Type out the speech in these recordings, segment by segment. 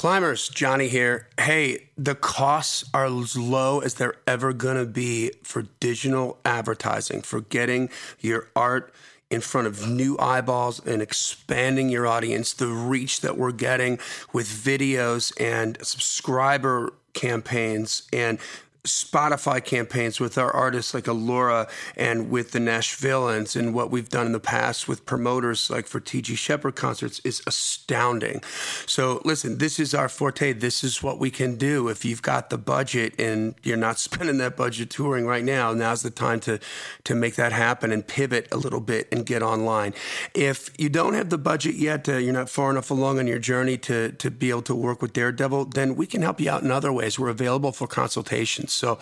Climbers, Johnny here. Hey, the costs are as low as they're ever going to be for digital advertising, for getting your art in front of new eyeballs and expanding your audience. The reach that we're getting with videos and subscriber campaigns and Spotify campaigns with our artists like Alora and with the Nashvilleans and what we've done in the past with promoters like for TG Sheppard concerts is astounding. So listen, this is our forte. This is what we can do. If you've got the budget and you're not spending that budget touring right now, now's the time to to make that happen and pivot a little bit and get online. If you don't have the budget yet, uh, you're not far enough along on your journey to to be able to work with Daredevil, then we can help you out in other ways. We're available for consultations. So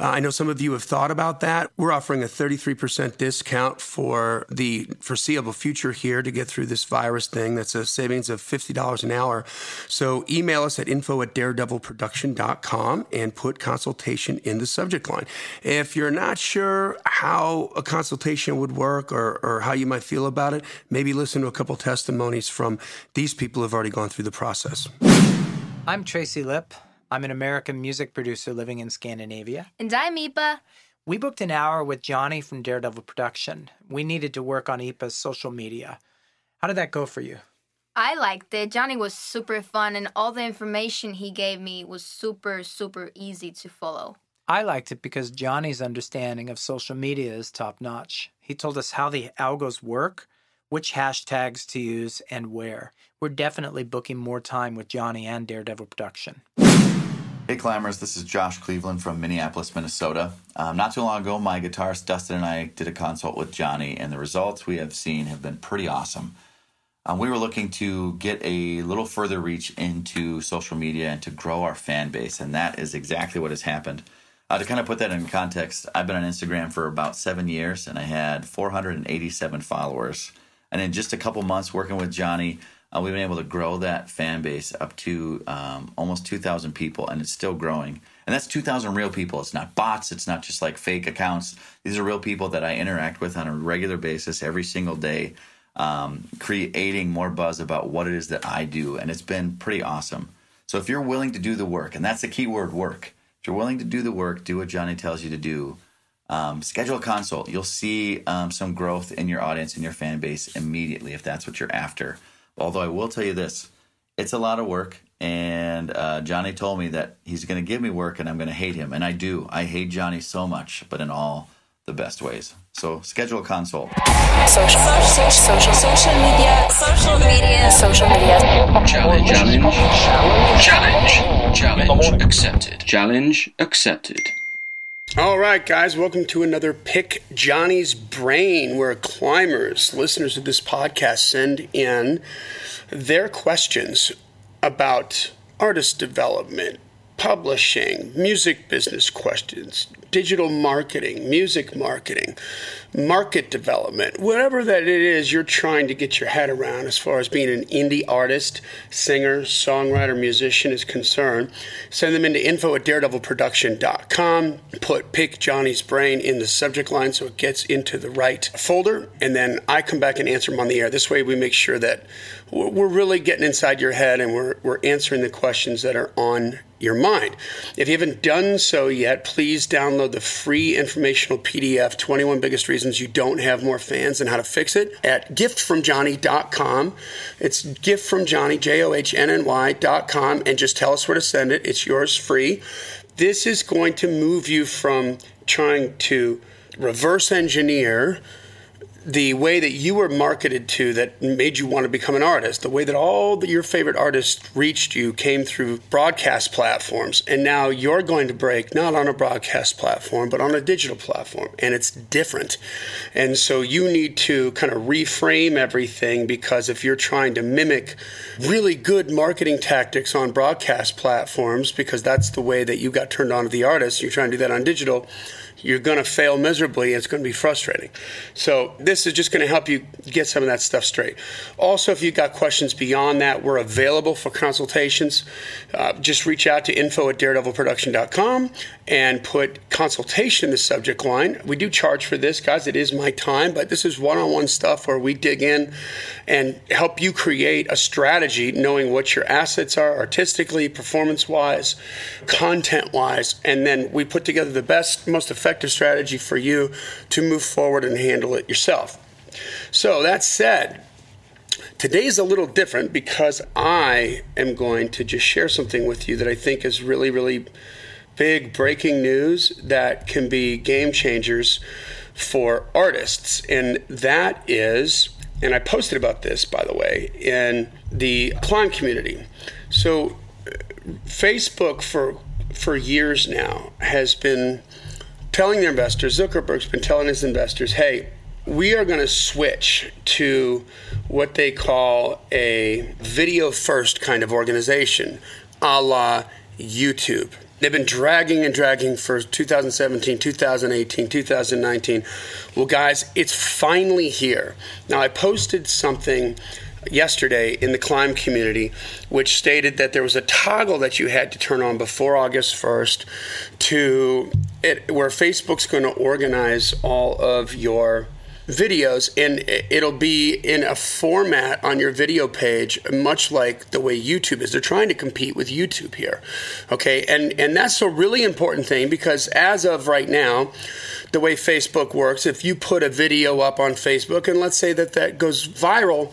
uh, I know some of you have thought about that. We're offering a 33% discount for the foreseeable future here to get through this virus thing. That's a savings of $50 an hour. So email us at info at daredevilproduction.com and put consultation in the subject line. If you're not sure how a consultation would work or, or how you might feel about it, maybe listen to a couple testimonies from these people who've already gone through the process. I'm Tracy Lipp. I'm an American music producer living in Scandinavia. And I'm Ipa. We booked an hour with Johnny from Daredevil Production. We needed to work on Ipa's social media. How did that go for you? I liked it. Johnny was super fun, and all the information he gave me was super, super easy to follow. I liked it because Johnny's understanding of social media is top notch. He told us how the algos work, which hashtags to use, and where. We're definitely booking more time with Johnny and Daredevil Production. Hey climbers, this is Josh Cleveland from Minneapolis, Minnesota. Um, not too long ago, my guitarist Dustin and I did a consult with Johnny, and the results we have seen have been pretty awesome. Um, we were looking to get a little further reach into social media and to grow our fan base, and that is exactly what has happened. Uh, to kind of put that in context, I've been on Instagram for about seven years, and I had 487 followers. And in just a couple months working with Johnny, uh, we've been able to grow that fan base up to um, almost 2,000 people, and it's still growing. And that's 2,000 real people. It's not bots. It's not just like fake accounts. These are real people that I interact with on a regular basis every single day, um, creating more buzz about what it is that I do. And it's been pretty awesome. So if you're willing to do the work, and that's the key word work, if you're willing to do the work, do what Johnny tells you to do, um, schedule a consult. You'll see um, some growth in your audience and your fan base immediately if that's what you're after. Although I will tell you this, it's a lot of work. And uh, Johnny told me that he's going to give me work and I'm going to hate him. And I do. I hate Johnny so much, but in all the best ways. So schedule a consult. Social, social, social, social media, social media, social media. Challenge, challenge, challenge, challenge accepted. Challenge accepted. All right, guys, welcome to another Pick Johnny's Brain, where climbers, listeners of this podcast, send in their questions about artist development, publishing, music business questions, digital marketing, music marketing, market development, whatever that it is you're trying to get your head around as far as being an indie artist, singer, songwriter, musician is concerned, send them into info at daredevilproduction.com. Put Pick Johnny's Brain in the subject line so it gets into the right folder, and then I come back and answer them on the air. This way we make sure that we're really getting inside your head and we're, we're answering the questions that are on your mind. If you haven't done so yet, please download the free informational PDF 21 Biggest Reasons You Don't Have More Fans and How to Fix It at giftfromjohnny.com. It's giftfromjohnny, J O H N N Y.com, and just tell us where to send it. It's yours free. This is going to move you from trying to reverse engineer the way that you were marketed to that made you want to become an artist, the way that all your favorite artists reached you came through broadcast platforms. And now you're going to break not on a broadcast platform, but on a digital platform. And it's different. And so you need to kind of reframe everything because if you're trying to mimic really good marketing tactics on broadcast platforms, because that's the way that you got turned on to the artist, you're trying to do that on digital you're going to fail miserably. And It's going to be frustrating. So, this this is just going to help you get some of that stuff straight. Also, if you've got questions beyond that, we're available for consultations. Uh, just reach out to info at daredevilproduction.com and put consultation in the subject line. We do charge for this, guys. It is my time, but this is one on one stuff where we dig in and help you create a strategy knowing what your assets are artistically, performance wise, content wise, and then we put together the best, most effective strategy for you to move forward and handle it yourself. So, that said, Today is a little different because I am going to just share something with you that I think is really, really big breaking news that can be game changers for artists. And that is, and I posted about this, by the way, in the climb community. So, Facebook for for years now has been telling their investors, Zuckerberg's been telling his investors, hey, we are going to switch to what they call a video first kind of organization, a la YouTube. They've been dragging and dragging for 2017, 2018, 2019. Well, guys, it's finally here. Now, I posted something yesterday in the climb community which stated that there was a toggle that you had to turn on before August 1st to it where Facebook's going to organize all of your videos and it'll be in a format on your video page much like the way YouTube is. They're trying to compete with YouTube here okay? And and that's a really important thing because as of right now the way Facebook works if you put a video up on Facebook and let's say that that goes viral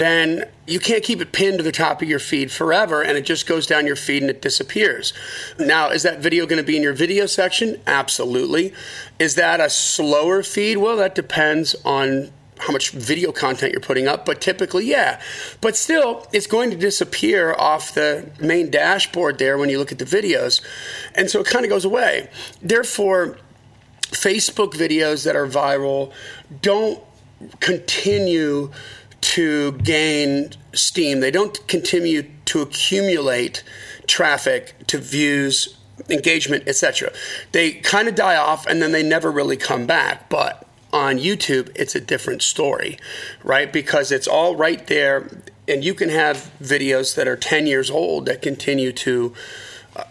Then you can't keep it pinned to the top of your feed forever and it just goes down your feed and it disappears. Now, is that video going to be in your video section? Absolutely. Is that a slower feed? Well, that depends on how much video content you're putting up, but typically, yeah. But still, it's going to disappear off the main dashboard there when you look at the videos. And so it kind of goes away. Therefore, Facebook videos that are viral don't continue to gain steam. They don't continue to accumulate traffic to views, engagement, etc. They kind of die off and then they never really come back. But on YouTube, it's a different story, right? Because it's all right there, and you can have videos that are 10 years old that continue to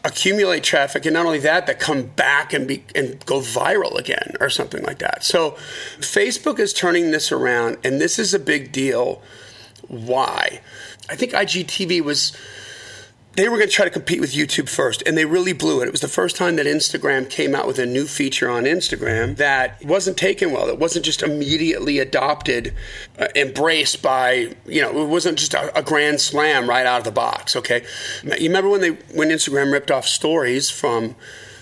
accumulate traffic, and not only that, that come back and be and go viral again or something like that. So, Facebook is turning this around, and this is a big deal. Why? I think IGTV was they were going to try to compete with YouTube first, and they really blew it. It was the first time that Instagram came out with a new feature on Instagram that wasn't taken well. It wasn't just immediately adopted, uh, embraced by you know. It wasn't just a, a, grand slam right out of the box. Okay, you remember when they when Instagram ripped off stories from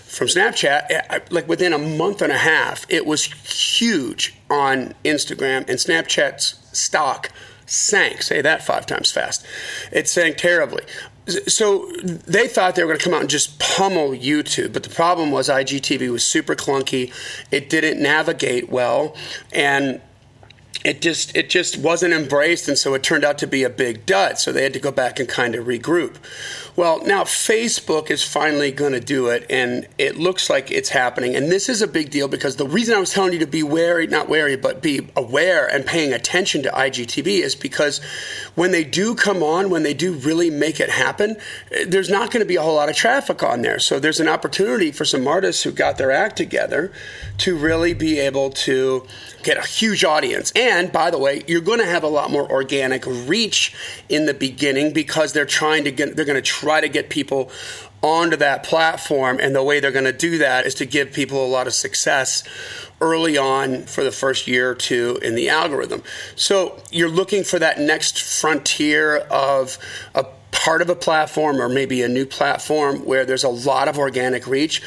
from Snapchat, like within a month and a half, it was huge on Instagram, and Snapchat's stock sank. Say that five times fast. It sank terribly so they thought they were going to come out and just pummel YouTube, but the problem was IGTV was super clunky. It didn't navigate well, and it just it just wasn't embraced, and so it turned out to be a big dud. So they had to go back and kind of regroup. Well, now Facebook is finally going to do it, and it looks like it's happening. And this is a big deal because the reason I was telling you to be wary, not wary, but be aware and paying attention to IGTV is because when they do come on, when they do really make it happen, there's not going to be a whole lot of traffic on there. So there's an opportunity for some artists who got their act together to really be able to get a huge audience. And by the way, you're going to have a lot more organic reach in the beginning because they're trying to get, they're going to try to get people onto that platform. And the way they're going to do that is to give people a lot of success early on for the first year or two in the algorithm. So you're looking for that next frontier of a part of a platform or maybe a new platform where there's a lot of organic reach.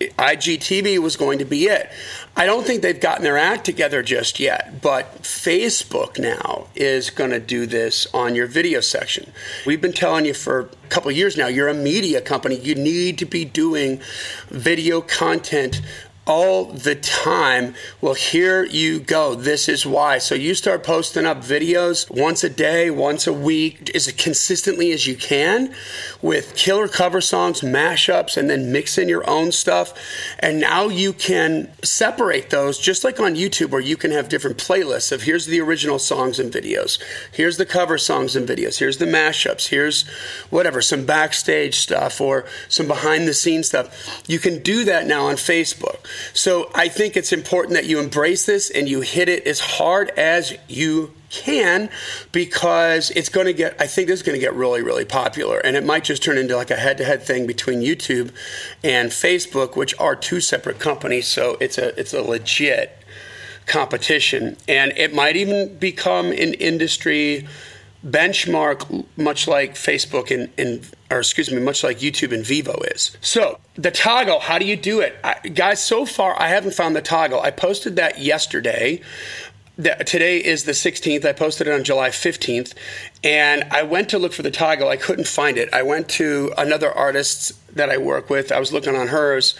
IGTV was going to be it. I don't think they've gotten their act together just yet, but Facebook now is going to do this on your video section. We've been telling you for a couple years now, you're a media company. You need to be doing video content all the time. Well, here you go. This is why. So you start posting up videos once a day, once a week, as consistently as you can with killer cover songs, mashups, and then mix in your own stuff. And now you can separate those just like on YouTube where you can have different playlists of here's the original songs and videos, here's the cover songs and videos, here's the mashups, here's whatever, some backstage stuff or some behind the scenes stuff. You can do that now on Facebook. So I think it's important that you embrace this and you hit it as hard as you can because it's going to get i think this is going to get really really popular. And it might just turn into like a head-to-head thing between youtube and facebook which are two separate companies. So it's a it's a legit competition. And it might even become an industry benchmark much like facebook and, and or excuse me, much like YouTube and Vevo is. So the toggle, how do you do it? I, guys, so far I haven't found the toggle. I posted that yesterday. That today is the 16th. I posted it on July 15th. And I went to look for the toggle. I couldn't find it. I went to another artist that I work with. I was looking on hers.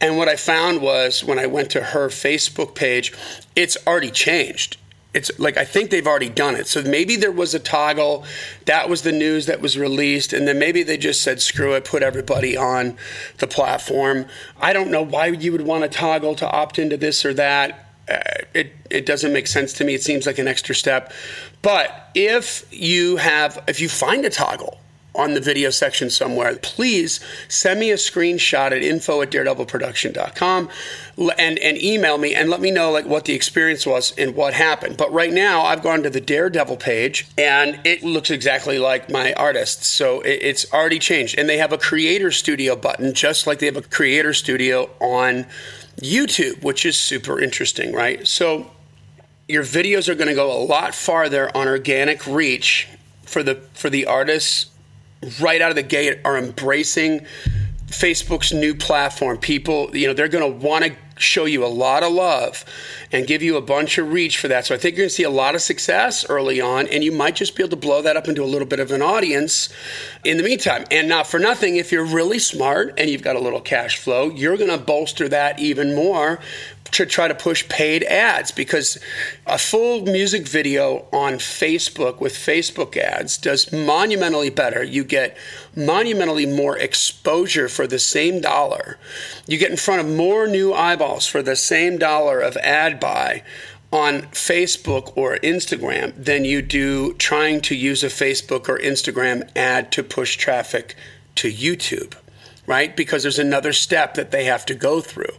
And what I found was when I went to her Facebook page, it's already changed it's like I think they've already done it. So maybe there was a toggle. That was the news that was released, and then maybe they just said, "Screw it, put everybody on the platform." I don't know why you would want a toggle to opt into this or that. Uh, it it doesn't make sense to me. It seems like an extra step. But if you have, if you find a toggle on the video section somewhere, please send me a screenshot at info at daredevilproduction.com and, and email me and let me know like what the experience was and what happened. But right now I've gone to the Daredevil page and it looks exactly like my artists. So it, it's already changed. And they have a creator studio button, just like they have a creator studio on YouTube, which is super interesting, right? So your videos are going to go a lot farther on organic reach for the for the artists right out of the gate are embracing Facebook's new platform. People, you know, they're going to want to show you a lot of love and give you a bunch of reach for that. So I think you're going to see a lot of success early on, and you might just be able to blow that up into a little bit of an audience in the meantime. And not for nothing, if you're really smart and you've got a little cash flow, you're going to bolster that even more to try to push paid ads because a full music video on Facebook with Facebook ads does monumentally better. You get monumentally more exposure for the same dollar. You get in front of more new eyeballs for the same dollar of ad buy on Facebook or Instagram than you do trying to use a Facebook or Instagram ad to push traffic to YouTube, right? Because there's another step that they have to go through.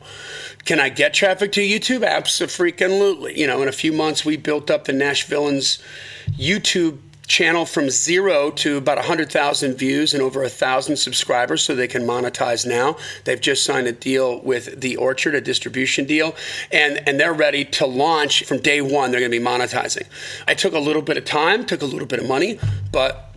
Can I get traffic to YouTube? Absolutely. You know, in a few months, we built up the Nashvilleans YouTube channel from zero to about 100,000 views and over a thousand subscribers so they can monetize now. They've just signed a deal with The Orchard, a distribution deal, and, and they're ready to launch from day one. They're going to be monetizing. I took a little bit of time, took a little bit of money, but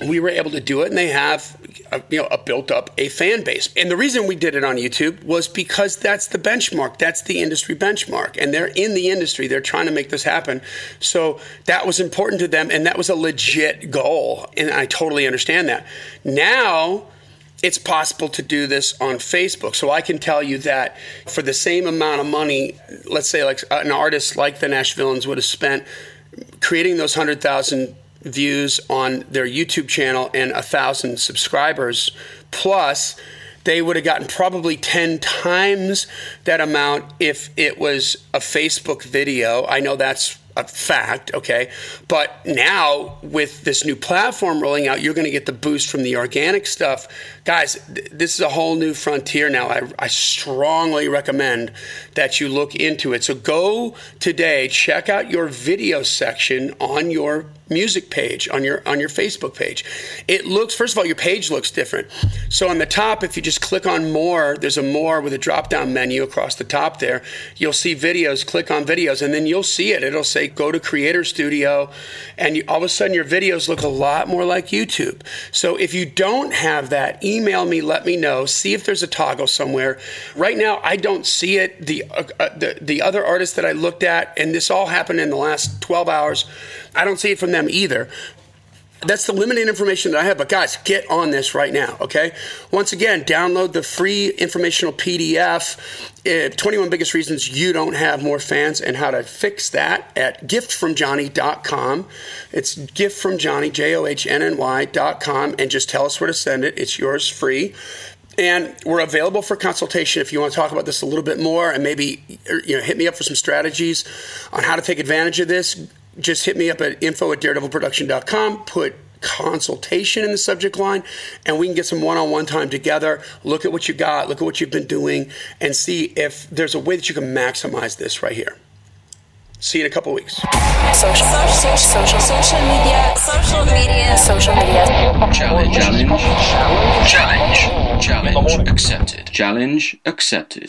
we were able to do it and they have a, you know a built up a fan base. And the reason we did it on youtube was because that's the benchmark. That's the industry benchmark. And they're in the industry. They're trying to make this happen. So that was important to them and that was a legit goal and i totally understand that. Now it's possible to do this on Facebook. So I can tell you that for the same amount of money, let's say like an artist like the Nashvilleans would have spent creating those 100,000 views on their YouTube channel and a thousand subscribers, plus they would have gotten probably 10 times that amount if it was a Facebook video. I know that's a fact, okay? But now with this new platform rolling out, you're going to get the boost from the organic stuff. Guys, th- this is a whole new frontier now. I, I strongly recommend that you look into it. So go today, check out your video section on your music page on your on your Facebook page. It looks first of all your page looks different. So on the top if you just click on more, there's a more with a drop down menu across the top there. You'll see videos, click on videos and then you'll see it. It'll say go to Creator Studio and you, all of a sudden your videos look a lot more like YouTube. So if you don't have that, email me, let me know, see if there's a toggle somewhere. Right now I don't see it. The uh, uh, the the other artists that I looked at and this all happened in the last 12 hours I don't see it from them either. That's the limited information that I have. But guys, get on this right now, okay? Once again, download the free informational PDF, uh, 21 Biggest Reasons You Don't Have More Fans, and how to fix that at giftfromjohnny.com. It's giftfromjohnny, J O H N N Y.com, and just tell us where to send it. It's yours free. And we're available for consultation if you want to talk about this a little bit more and maybe you know hit me up for some strategies on how to take advantage of this just hit me up at info at daredevilproduction.com, put consultation in the subject line, and we can get some one on one time together. Look at what you got, look at what you've been doing, and see if there's a way that you can maximize this right here. See you in a couple weeks. Social, social, social, social media, social media, social media. Challenge. Challenge. Challenge. Challenge accepted. Challenge accepted.